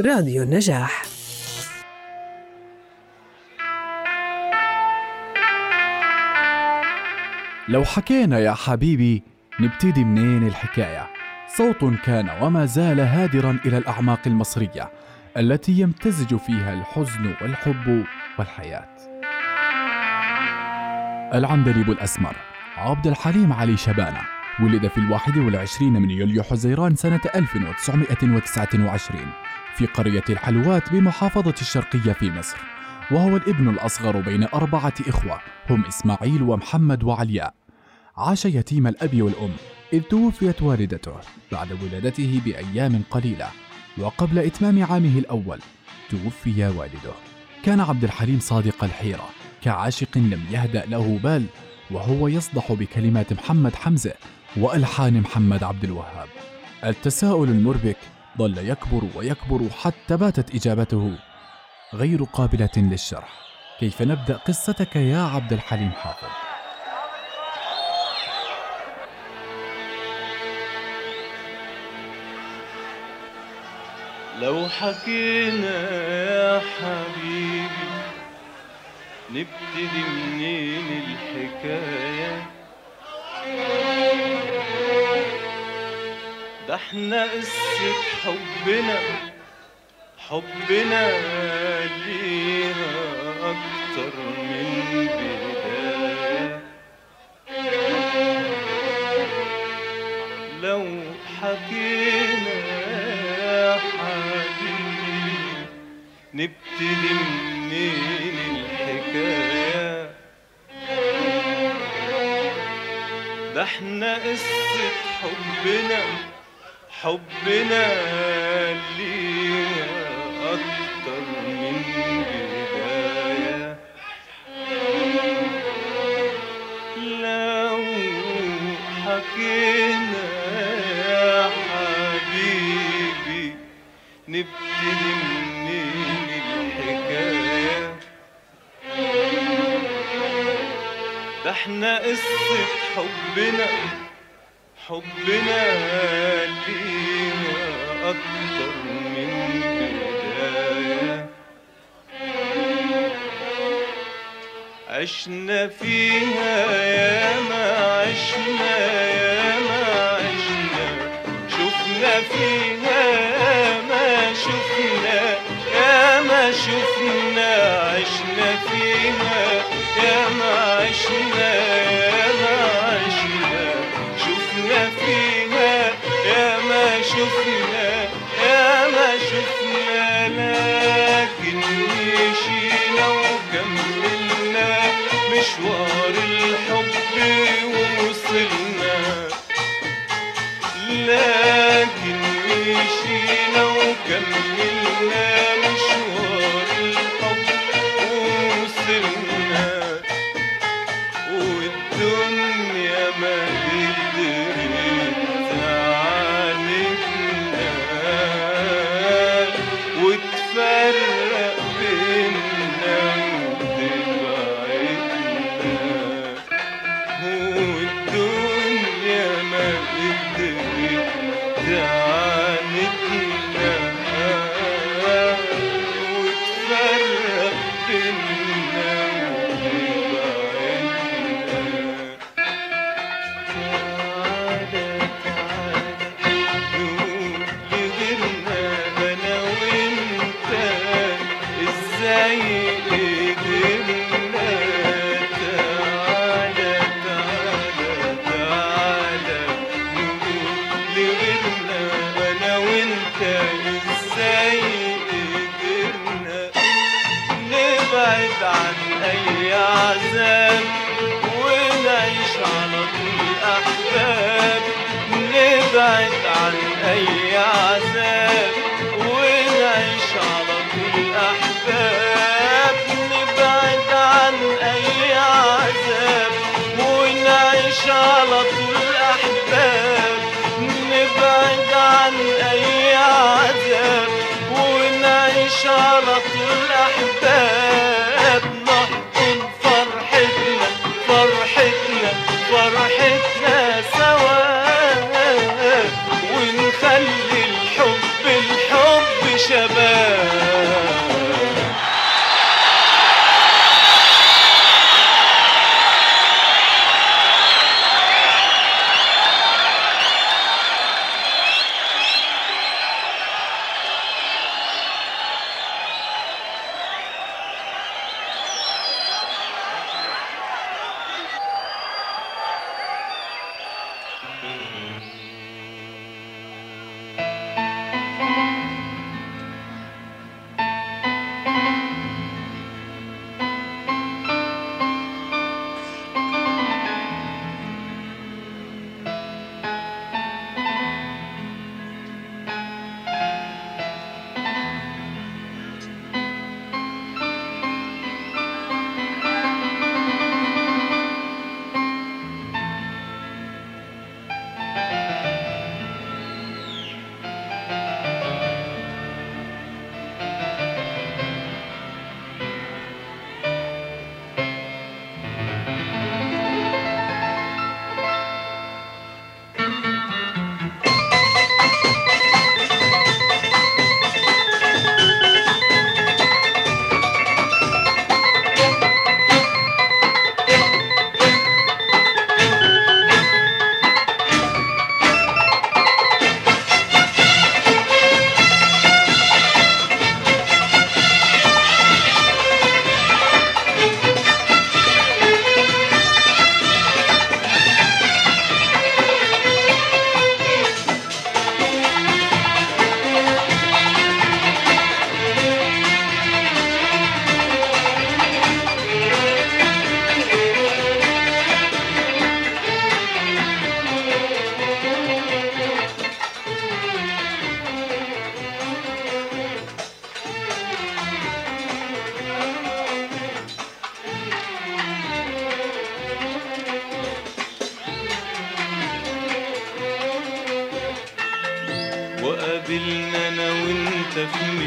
راديو النجاح. لو حكينا يا حبيبي نبتدي منين الحكاية؟ صوت كان وما زال هادرا إلى الأعماق المصرية التي يمتزج فيها الحزن والحب والحياة. العندليب الأسمر عبد الحليم علي شبانة ولد في الواحد والعشرين من يوليو حزيران سنة 1929 في قرية الحلوات بمحافظة الشرقية في مصر وهو الابن الأصغر بين أربعة إخوة هم إسماعيل ومحمد وعلياء. عاش يتيم الأب والأم إذ توفيت والدته بعد ولادته بأيام قليلة وقبل إتمام عامه الأول توفي والده. كان عبد الحليم صادق الحيرة كعاشق لم يهدأ له بال وهو يصدح بكلمات محمد حمزة وألحان محمد عبد الوهاب. التساؤل المربك ظل يكبر ويكبر حتى باتت إجابته. غير قابلة للشرح. كيف نبدأ قصتك يا عبد الحليم حافظ؟ لو حكينا يا حبيبي نبتدي منين الحكاية؟ ده إحنا قصة حبنا حبنا ليها أكتر من بداية. لو حكينا نبتدي منين الحكاية؟ ده إحنا قصة حبنا. حبنا ليها أكتر من بداية. لو حكينا يا حبيبي نبتدي منين الحكاية ده إحنا قصة حبنا. حبنا لينا أكتر من بداية. عشنا فيها يا ما عشنا يا ما عشنا. شفنا فيها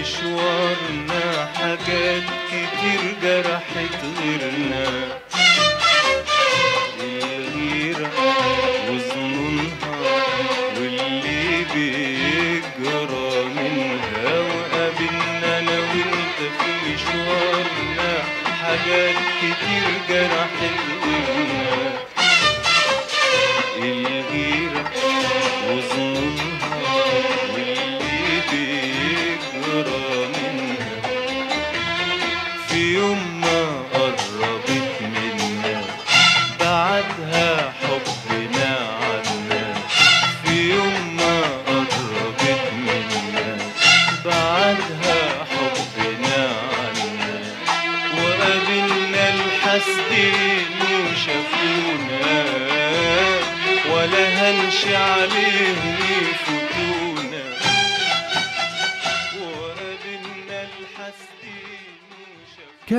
مشوارنا حاجات كتير جرحت غيرنا.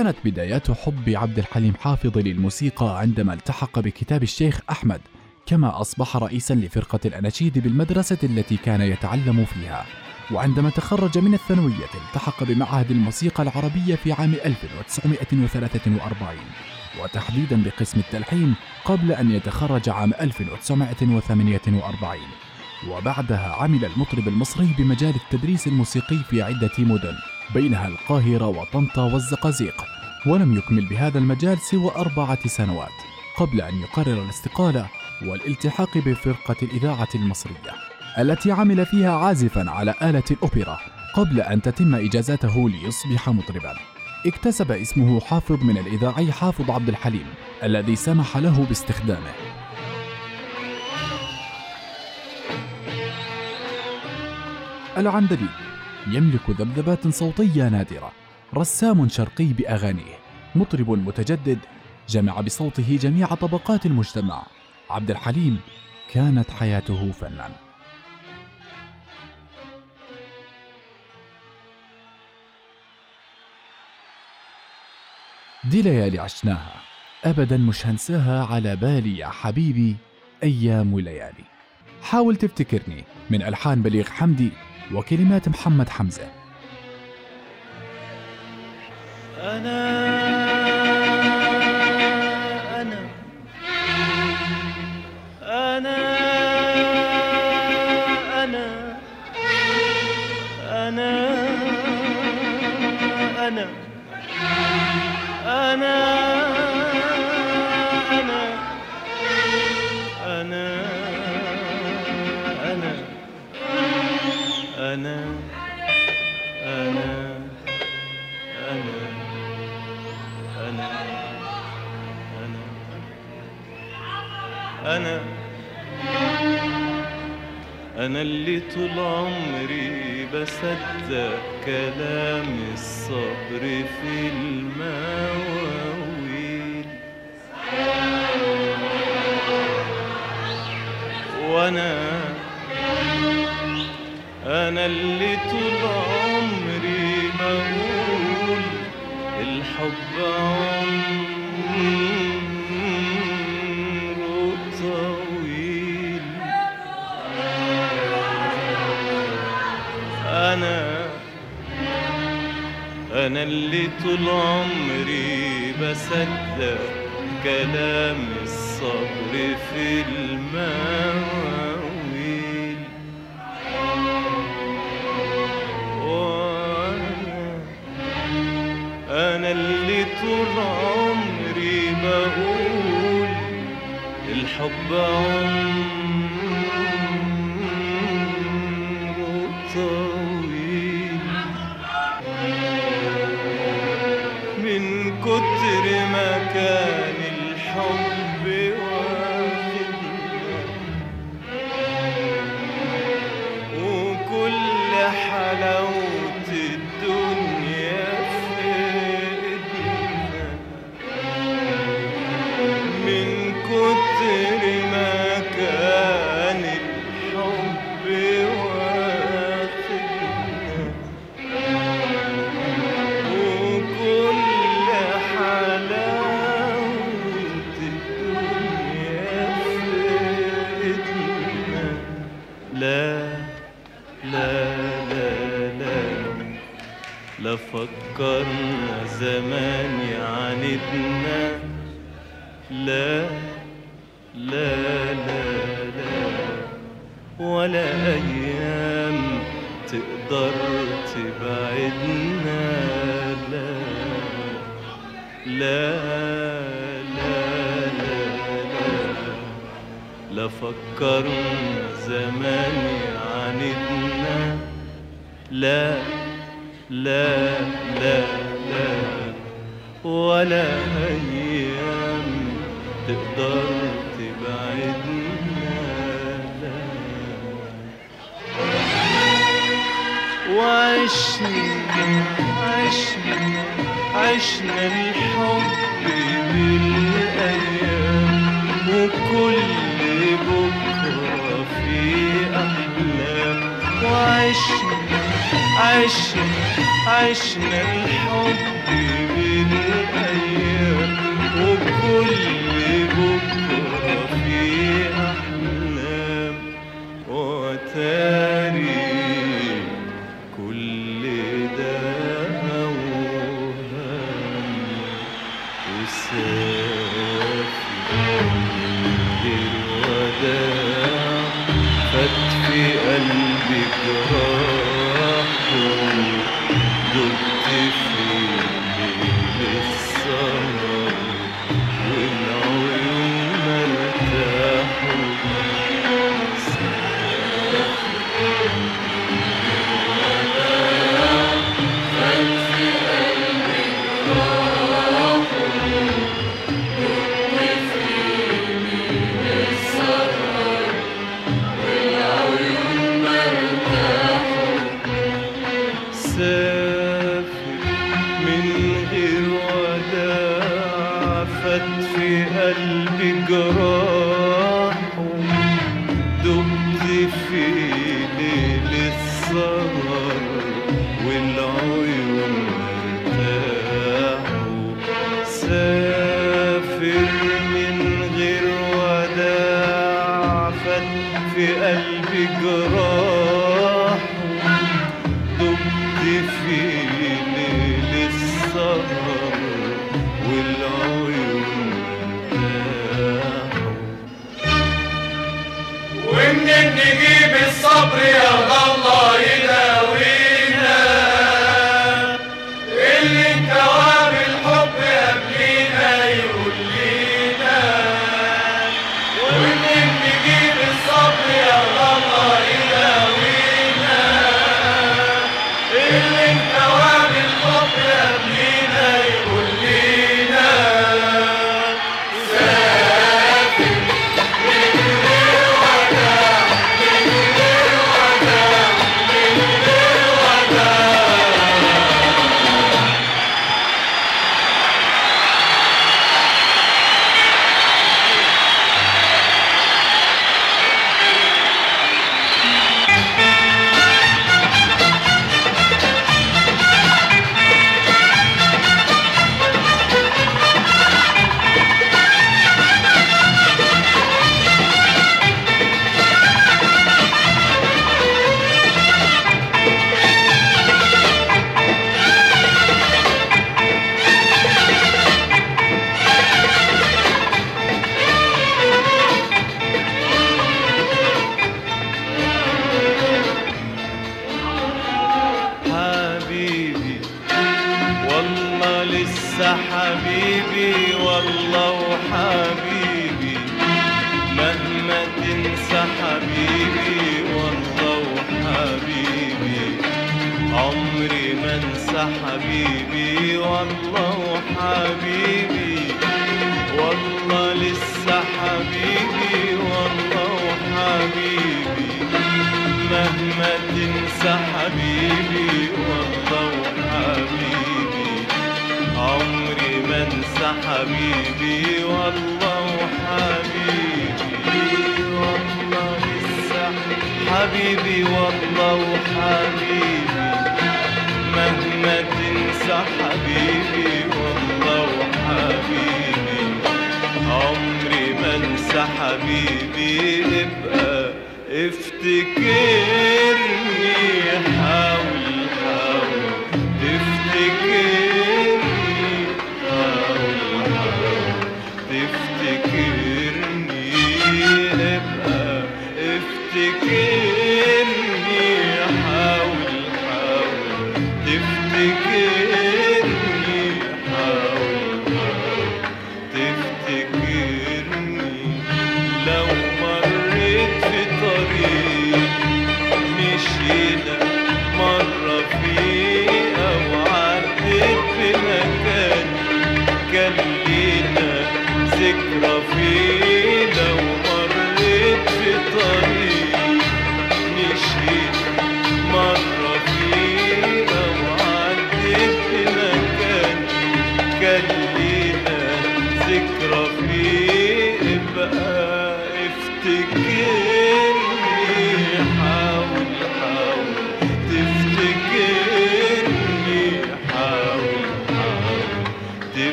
كانت بدايات حب عبد الحليم حافظ للموسيقى عندما التحق بكتاب الشيخ أحمد كما أصبح رئيسا لفرقة الأناشيد بالمدرسة التي كان يتعلم فيها. وعندما تخرج من الثانوية التحق بمعهد الموسيقى العربية في عام 1943 وتحديدا بقسم التلحين قبل أن يتخرج عام 1948 وبعدها عمل المطرب المصري بمجال التدريس الموسيقي في عدة مدن. بينها القاهرة وطنطا والزقازيق ولم يكمل بهذا المجال سوى أربعة سنوات قبل أن يقرر الاستقالة والالتحاق بفرقة الإذاعة المصرية التي عمل فيها عازفا على آلة الأوبرا قبل أن تتم إجازته ليصبح مطربا. اكتسب اسمه حافظ من الإذاعي حافظ عبد الحليم الذي سمح له باستخدامه. العندليب يملك ذبذبات صوتية نادرة رسام شرقي بأغانيه مطرب متجدد جمع بصوته جميع طبقات المجتمع. عبد الحليم كانت حياته فنا. دي ليالي عشناها. أبدا مش هنساها على بالي يا حبيبي أيام وليالي حاول تفتكرني من ألحان بليغ حمدي. وكلمات محمد حمزة. أنا أنا أنا أنا أنا أنا أنا. أنا أنا أنا أنا أنا أنا أنا اللي طول عمري بصدق كلام الصبر في المواويل. وأنا أنا اللي طول عمري بقول الحب عمره طويل. أنا أنا اللي طول عمري بصدق كلام الصبر في المواويل عمري بقول الحب عمره تقدر تبعدنا لا لا لا لا لا, لا فكرنا زمان يعاندنا لا لا لا لا ولا أيام تقدر عشنا عشنا عشنا الحب بالأيام وكل بكرة في أحلام. وعشنا عشنا عشنا الحب بالأيام وكل بكرة في أحلام. وتاب افتكرني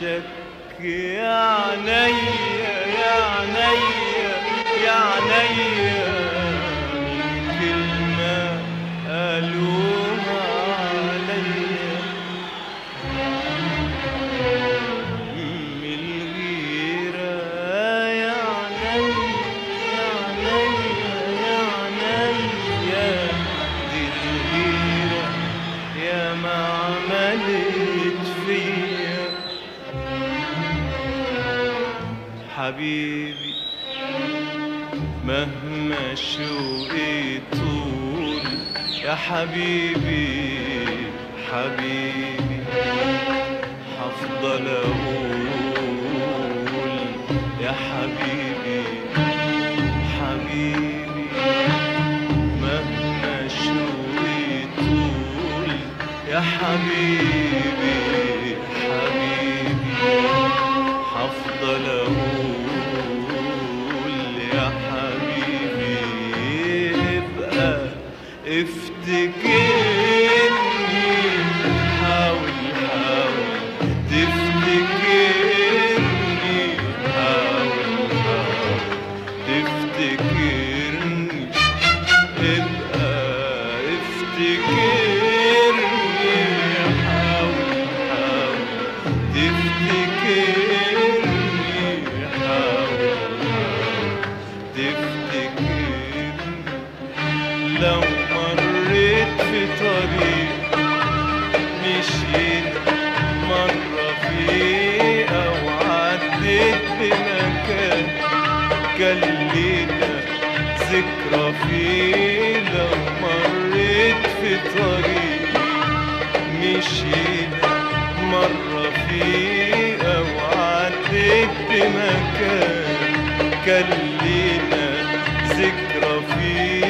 شك يا عينيا يا عينيا يا عينيا حبيبي مهما شوقي طول يا حبيبي حبيبي. خلينا ذكرى فينا مريت في طريق مشينا مرة فيها وعديت بمكان. كان ذكرى فيه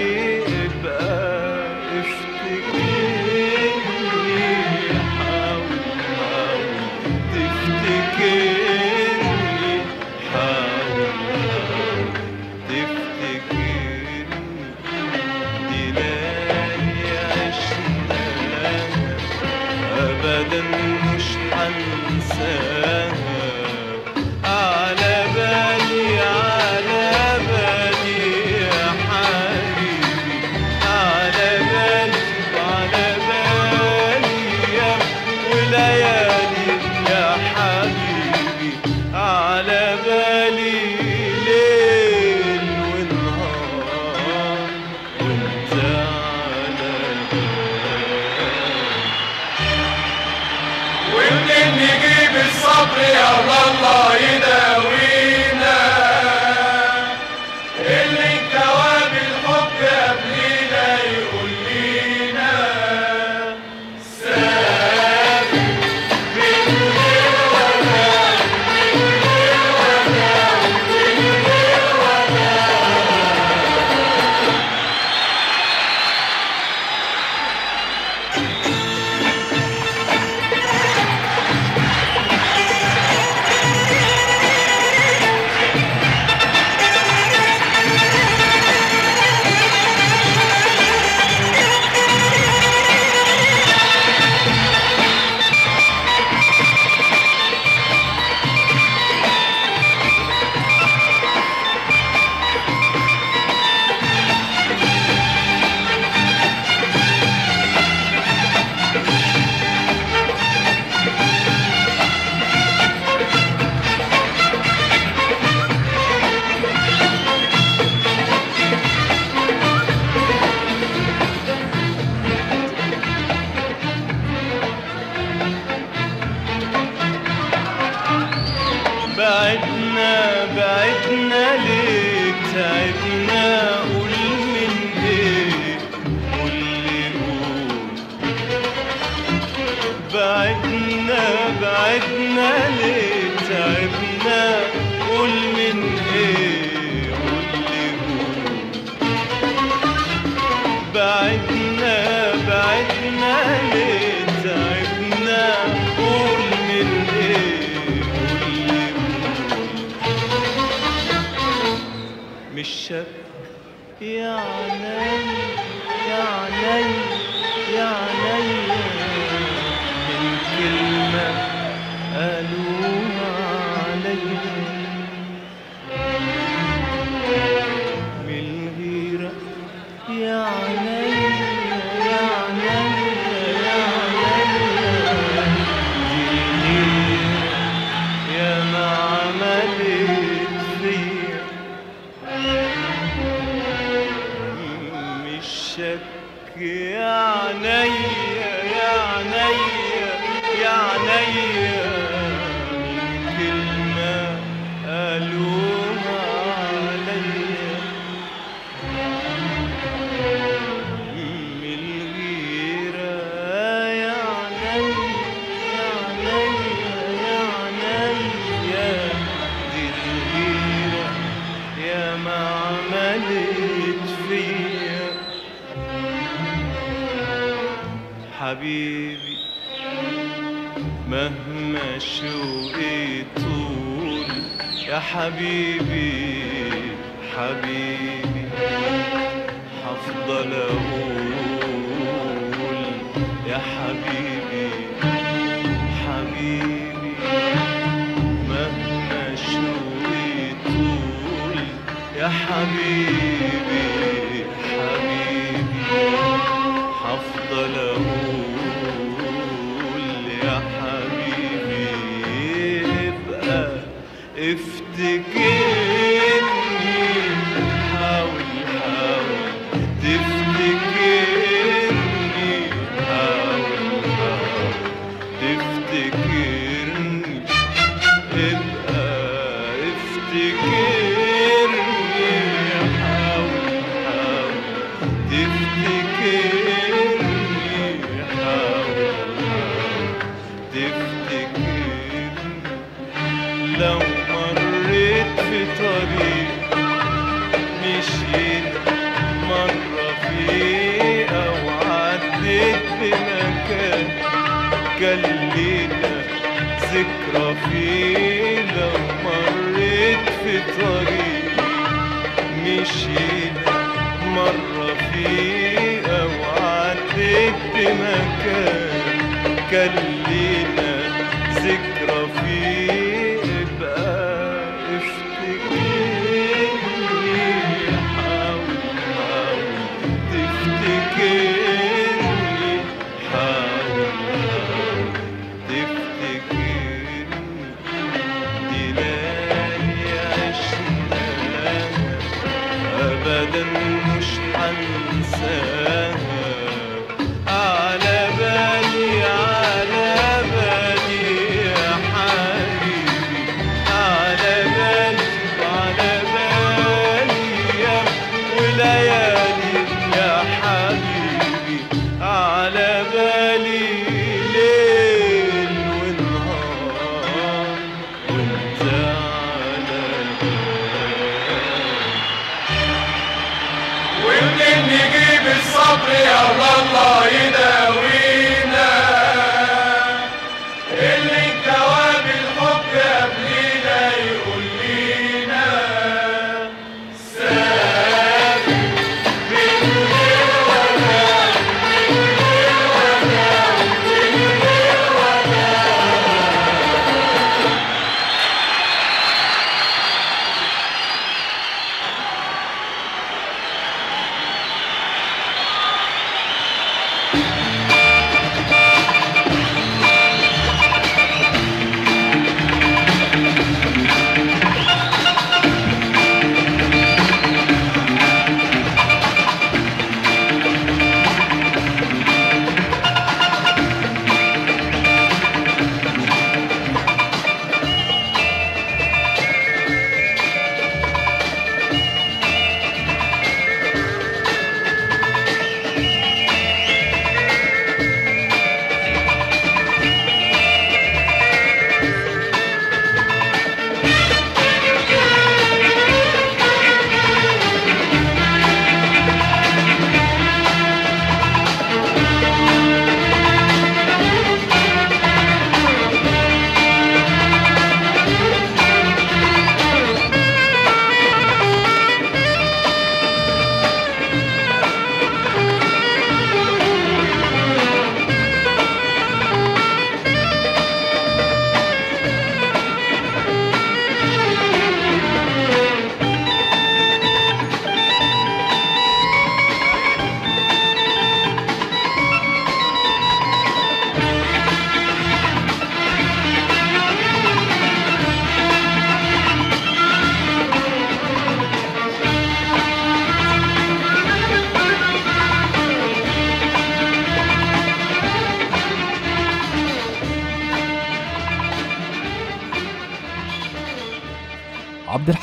يا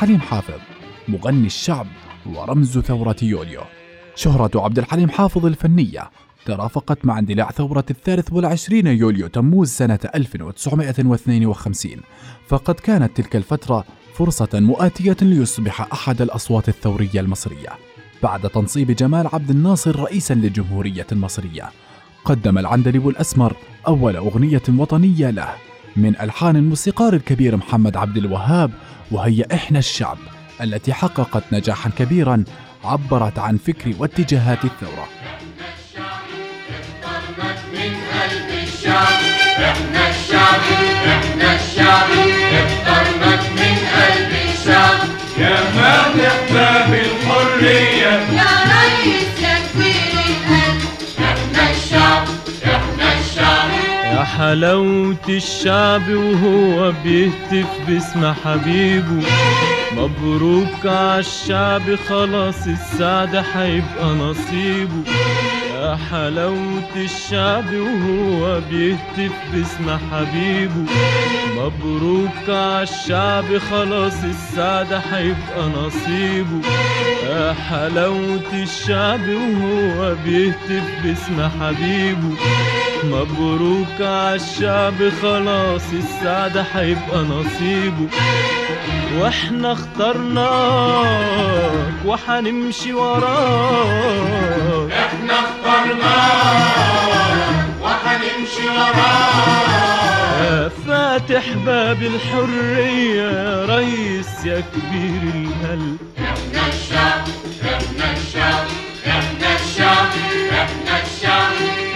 الحليم حافظ مغني الشعب ورمز ثورة يوليو شهرة عبد الحليم حافظ الفنية ترافقت مع اندلاع ثورة الثالث والعشرين يوليو تموز سنة 1952 فقد كانت تلك الفترة فرصة مؤاتية ليصبح أحد الأصوات الثورية المصرية. بعد تنصيب جمال عبد الناصر رئيسا للجمهورية المصرية قدم العندليب الأسمر أول أغنية وطنية له. من ألحان الموسيقار الكبير محمد عبد الوهاب وهي إحنا الشعب التي حققت نجاحا كبيرا عبرت عن فكر واتجاهات الثورة. اخترناك من قلب الشعب إحنا الشعب إحنا الشعب اخترناك من قلب الشعب يا فاتح باب الحرية. يا ريس يا حلاوة الشعب وهو بيهتف باسم حبيبه. مبروك عالشعب خلاص السعد هيبقى نصيبه. حلاوة الشعب وهو بيهتف باسم حبيبه. مبروك عالشعب خلاص السعد هيبقى نصيبه. يا حلاوة الشعب وهو بيهتف باسم حبيبه. مبروك عالشعب خلاص السعد هيبقى نصيبه. وإحنا اخترناك وحنمشي وراك. إحنا اخترناك فاتح باب الحرية يا ريس يا كبير القلب. إحنا الشعب إحنا الشعب إحنا الشعب إحنا الشعب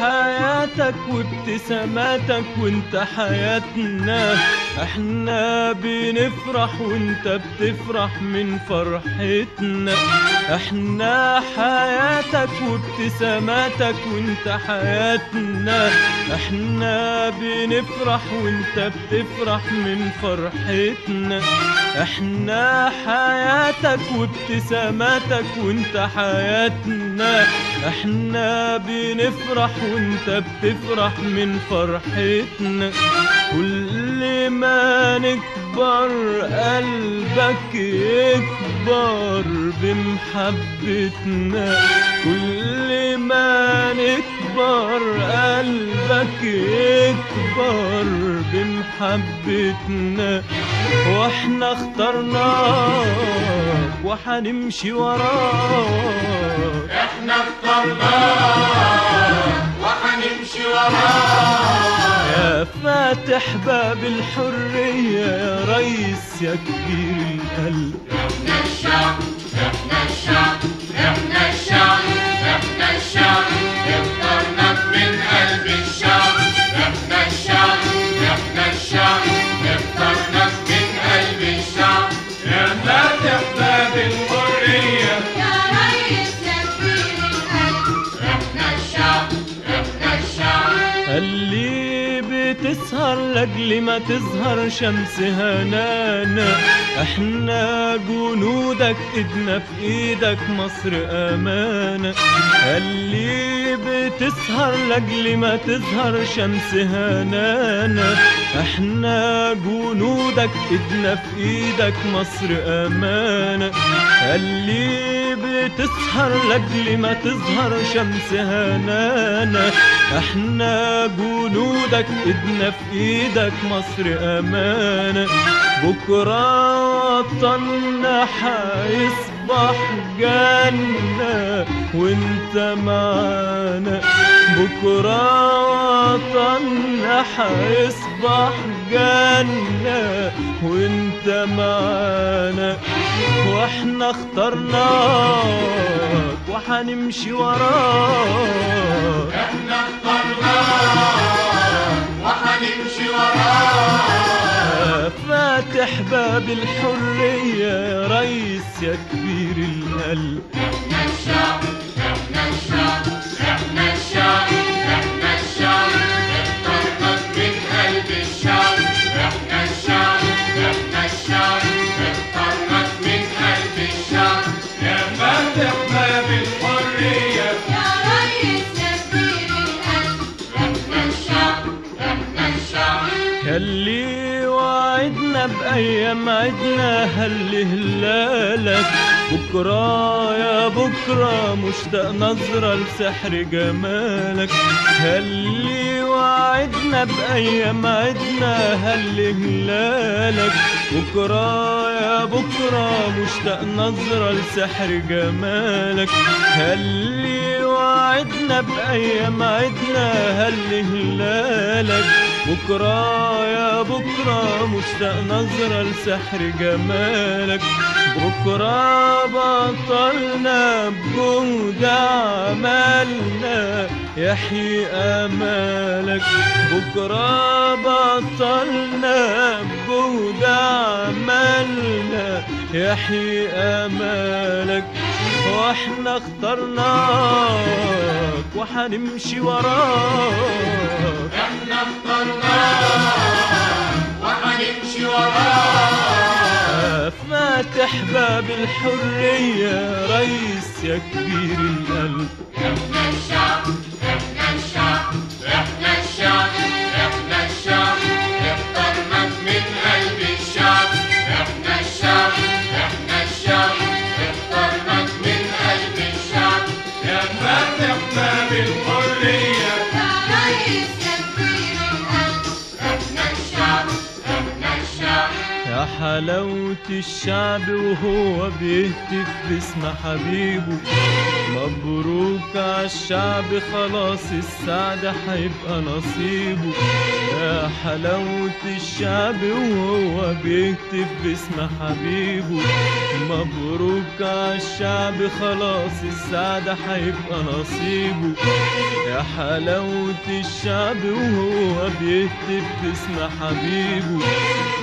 حياتك وابتساماتك وانت حياتنا. إحنا بنفرح وانت بتفرح من فرحتنا. إحنا حياتك وابتساماتك وانت حياتنا. إحنا بنفرح وانت بتفرح من فرحتنا. إحنا حياتك وابتساماتك وانت حياتنا. إحنا بنفرح وانت بتفرح من فرحتنا. كل ما نكبر قلبك يكبر بمحبتنا. كل ما نكبر قلبك يكبر بمحبتنا. وإحنا اخترناك وحنمشي وراك. إحنا اخترناك وحنمشي وراك يا فاتح باب الحرية يا ريس يا كبير القلب. إحنا الشعب إحنا الشعب إحنا الشعب إحنا الشعب لأجل ما تظهر شمس هنانا أحنا جنودك ايدنا في إيدك مصر امانة اللي بتسهر لأجل ما تظهر شمس هنانا أحنا جنودك ايدنا في إيدك مصر امانة اللي بتسهر لأجل ما تظهر شمس هنانا إحنا جنودك ايدنا في إيدك مصر أمانة. بكرة وطننا حيصبح جنة وانت معانا. بكرة وطننا حيصبح جنة وانت معانا وإحنا اخترناك وحنمشي وراك. إحنا اخترناك وحنمشي وراك. فاتح باب الحرية يا ريس يا كبير القلب إحنا الشعب إحنا الشعب إحنا الشعب بأيام عدنا هل هلالك بكرة يا بكرة مشتاق نظرة لسحر جمالك. هاللي وعدنا بأيام عدنا هل هلالك بكرة يا بكرة مشتاق نظرة لسحر جمالك. هاللي وعدنا بأيام عدنا هل هلالك بكرة يا بكرة مشتاق نظرة لسحر جمالك. بكرة بطلنا بجهد عملنا يحيي أمالك. بكرة بطلنا بجهد عملنا يحيي أمالك. وإحنا اخترناك وحنمشي وراك. إحنا اخترناك وحنمشي وراك. فاتح باب الحرية ريس يا كبير القلب. إحنا الشعب إحنا الشعب إحنا الشعب. حلاوة الشعب وهو بيهتف باسم حبيبه. مبروك عالشعب خلاص السعد هيبقى نصيبه. يا حلاوة الشعب وهو بيهتف باسم حبيبه. مبروك عالشعب خلاص السعد هيبقى نصيبه. يا حلاوة الشعب وهو بيهتف باسم حبيبه.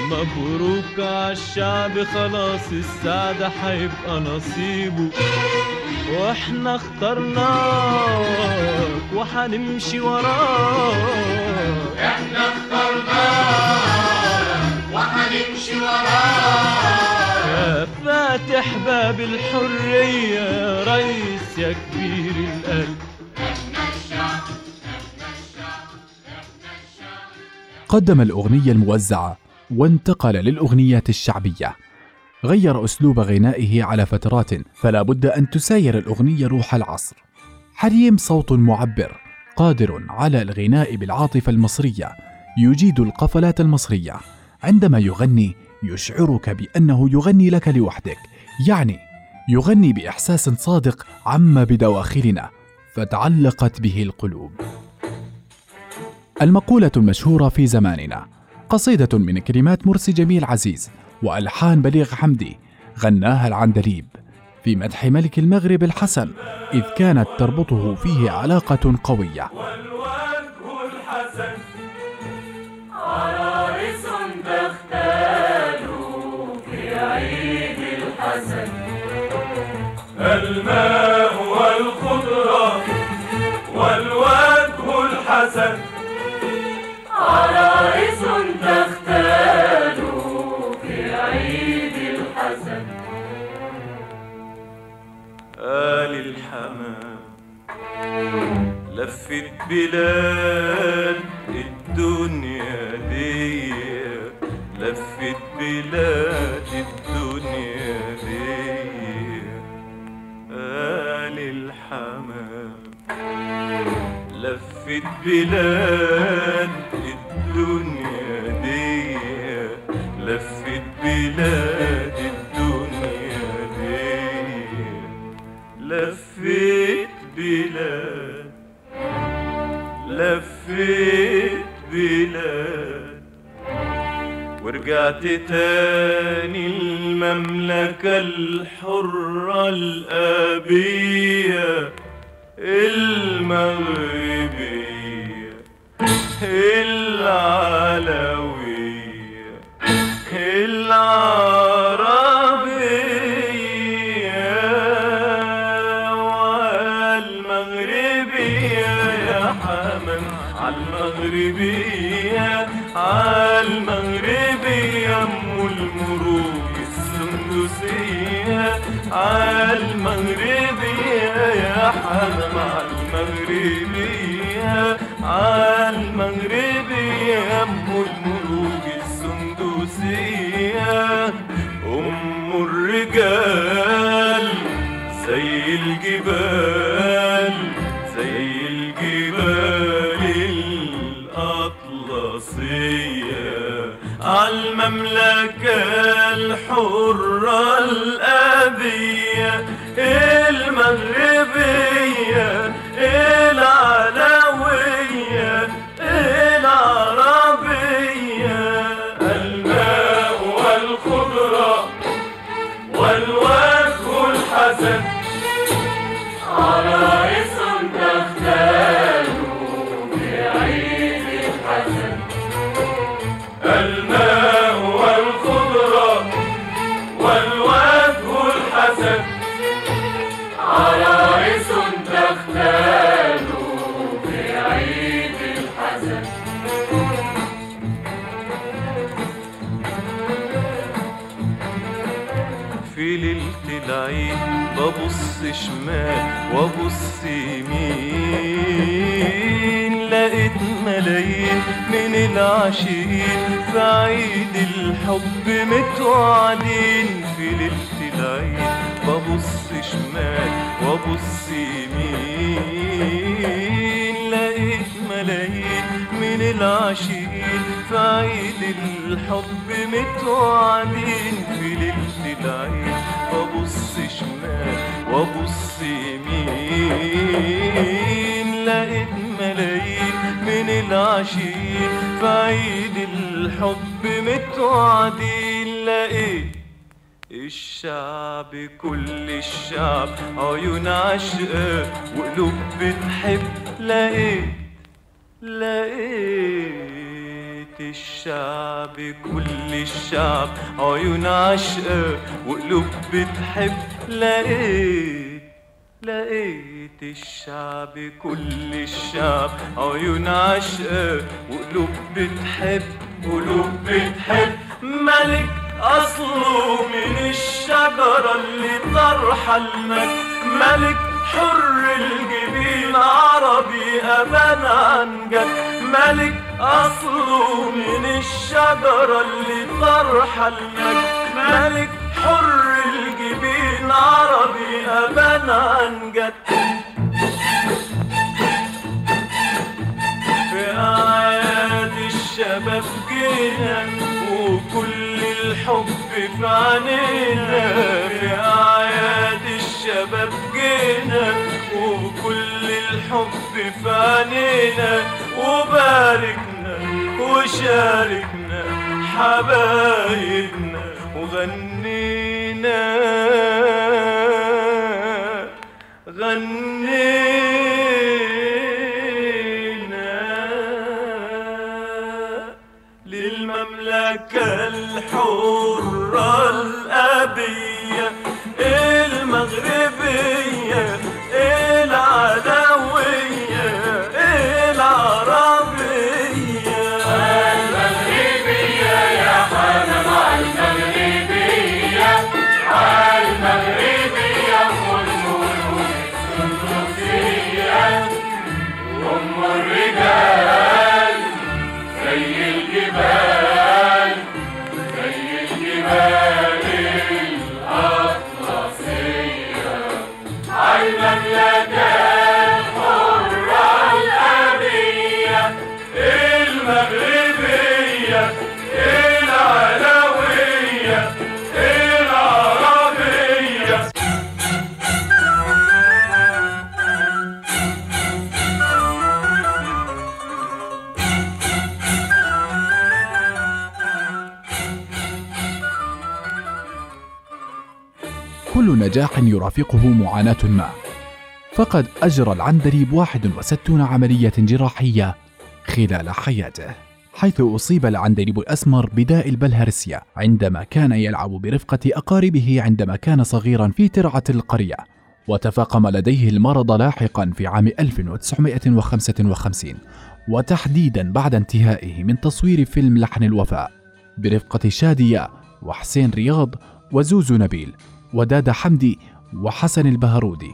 مبروك عالشعب خلاص السعد هيبقى نصيبه. وإحنا اخترناك وحنمشي وراك. إحنا اخترناك وحنمشي وراك. يا فاتح باب الحرية يا ريس يا كبير القلب. قدم الأغنية الموزعة وانتقل للأغنيات الشعبية. غير أسلوب غنائه على فترات فلا بد أن تساير الأغنية روح العصر. حليم صوت معبر قادر على الغناء بالعاطفة المصرية. يجيد القفلات المصرية. عندما يغني يشعرك بأنه يغني لك لوحدك. يعني يغني بإحساس صادق عم بدواخلنا. فتعلقت به القلوب. المقولة المشهورة في زماننا قصيدة من كلمات مرسي جميل عزيز وألحان بليغ حمدي غناها العندليب في مدح ملك المغرب الحسن إذ كانت تربطه فيه علاقة قوية. الماء والخضرة والوجه الحسن. عرائس تختال في عيد آل الحمام لفت بلاد الدنيا دي. لفت بلاد الدنيا دي آل الحمام لفت بلاد الدنيا دي لفت بلاد الدنيا دي لفيت بلاد لفيت بلاد. ورجعت تاني المملكة الحرة الأبية المغربية العلوية العربية والمغربية يا حمام عالمغربية عالمغربية أم المروج السندسية. عالمغربية يا حمام عالمغربية عالمغربية bird. في ليلة العيد ببص شمال وابص يمين. لقيت ملايين من العاشقين في عيد الحب متوعدين في ليلة العيد ببص شمال وابص يمين. لقيت ملايين من العاشقين في عيد الحب متوعدين في ليلة العيد ببص شمال وابص يمين لقيت ملايين من العاشقين. في عيد الحب متوعدين لقيت الشعب كل الشعب عيون عشقة وقلوب بتحب. لقيت لقيت الشعب كل الشعب. عيون عشقة وقلوب بتحب. لقيت لقيت الشعب كل الشعب. عيون عشقة وقلوب بتحب. قلوب بتحب. ملك أصله من الشجرة اللي طرح المجد. ملك حر الجبين عربي أبان عن جد ملك أصله من الشجرة اللي طرح المجد ملك حر الجبين عربي أبان عن جد في أعياد الشباب جينا وكل الحب في عينينا في أعياد الشباب جينا وكل الحب في عينينا وباركنا وشاركنا حبايبنا وغنينا غنينا نجاح يرافقه معاناة ما. فقد أجرى العندليب 61 عملية جراحية خلال حياته حيث أصيب العندليب الأسمر بداء البلهارسيا عندما كان يلعب برفقة أقاربه عندما كان صغيرا في ترعة القرية وتفاقم لديه المرض لاحقا في عام 1955 وتحديدا بعد انتهائه من تصوير فيلم لحن الوفاء برفقة شادية وحسين رياض وزوزو نبيل. وداد حمدي وحسن البهرودي.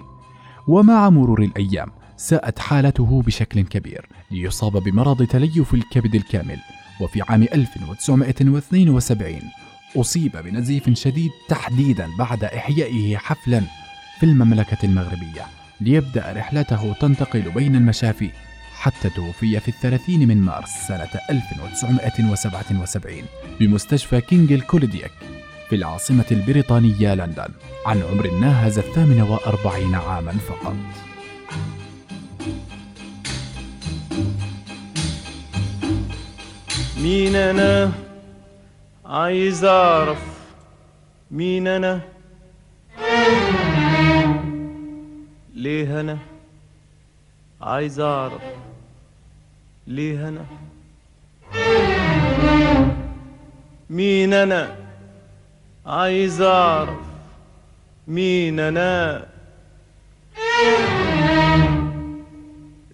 ومع مرور الأيام ساءت حالته بشكل كبير ليصاب بمرض تليف الكبد الكامل. وفي عام 1972 أصيب بنزيف شديد تحديدا بعد إحيائه حفلا في المملكة المغربية. ليبدأ رحلته تنتقل بين المشافي حتى توفي في الثلاثين من مارس سنة 1977 بمستشفى كينج الكوليديك. في العاصمة البريطانية لندن عن عمر ناهز الثامن وأربعين عاما فقط. مين أنا عايز اعرف مين أنا ليه أنا عايز اعرف ليه أنا مين أنا عايز اعرف مين أنا؟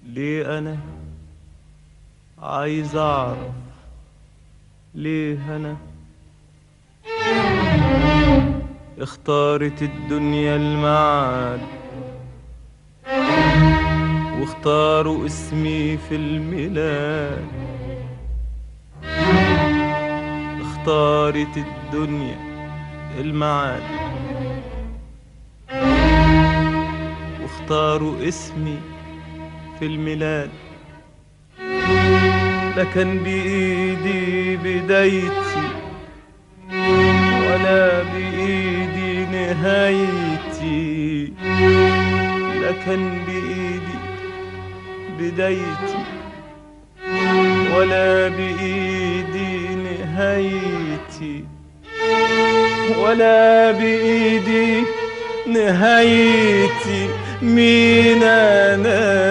ليه أنا؟ عايز اعرف ليه أنا؟ اختارت الدنيا المعاد واختاروا اسمي في الميلاد. اختارت الدنيا المعاد. واختاروا اسمي في الميلاد. لا كان بإيدي بدايتي ولا بإيدي نهايتي. لا كان بإيدي بدايتي ولا بإيدي نهايتي. ولا بإيدي نهايتي مين أنا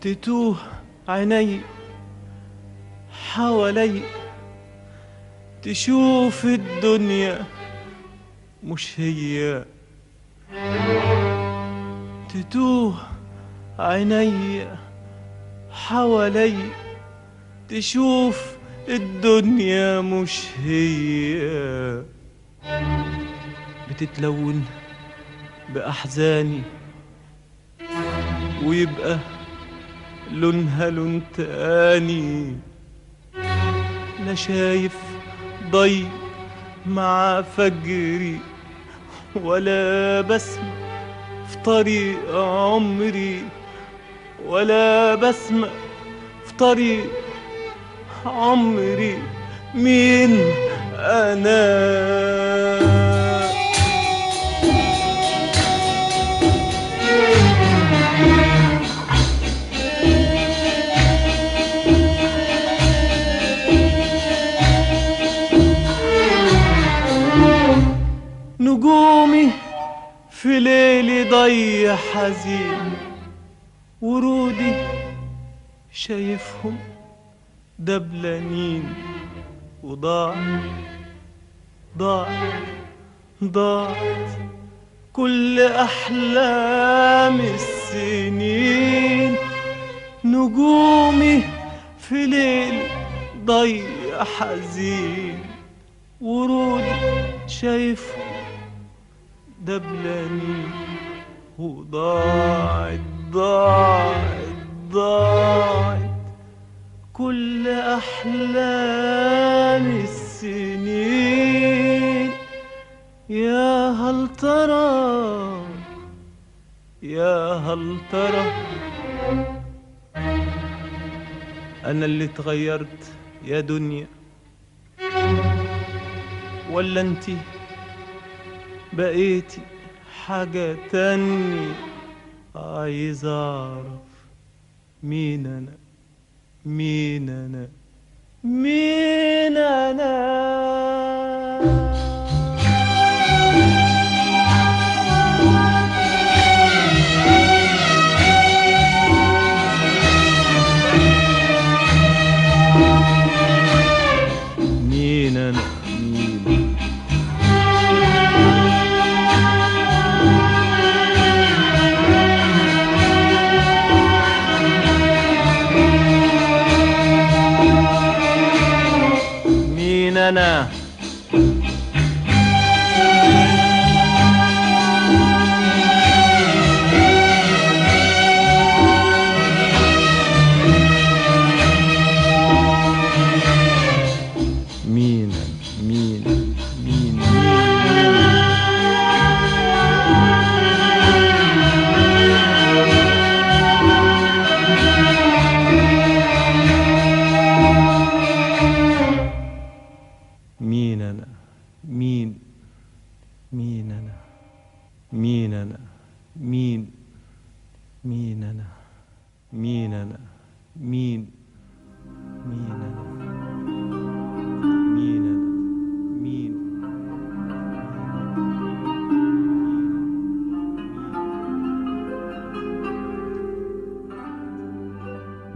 تتوه عيني حوالي. تشوف الدنيا مش هي. تتوه عيني حوالي تشوف الدنيا مش هي. بتتلون بأحزاني ويبقى لونها لون تاني. لا شايف ضي مع فجري ولا بسمة في طريق عمري ولا بسمة في طريق عمري. مين أنا؟ نجومي في ليلي ضي حزين ورودي شايفهم دبلانين. وضاع ضاع ضاعت كل أحلام السنين. نجومي في ليل ضي حزين ورودي شايفهم دبلاني وضاعت ضاعت ضاعت كل أحلام السنين. يا هل ترى يا هل ترى أنا اللي اتغيرت يا دنيا؟ ولا انتي بقيتي حاجة تانية عايز أعرف مين أنا؟ مين أنا؟ مين أنا؟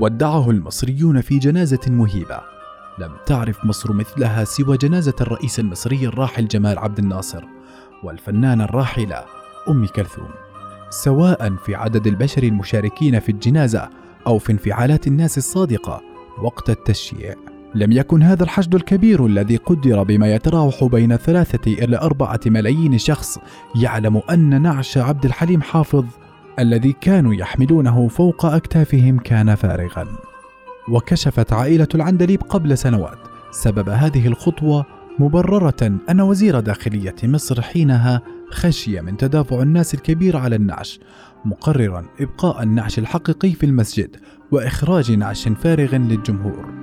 ودعه المصريون في جنازة مهيبة. لم تعرف مصر مثلها سوى جنازة الرئيس المصري الراحل جمال عبد الناصر والفنانة الراحلة أم كلثوم. سواء في عدد البشر المشاركين في الجنازة أو في انفعالات الناس الصادقة وقت التشييع. لم يكن هذا الحشد الكبير الذي قدر بما يتراوح بين ثلاثة إلى أربعة ملايين شخص يعلم أن نعش عبد الحليم حافظ الذي كانوا يحملونه فوق أكتافهم كان فارغا. وكشفت عائلة العندليب قبل سنوات سبب هذه الخطوة مبررة أن وزير داخلية مصر حينها خشي من تدافع الناس الكبير على النعش مقررا إبقاء النعش الحقيقي في المسجد وإخراج نعش فارغ للجمهور.